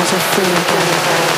walls are free.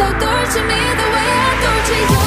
So torture me the way I torture you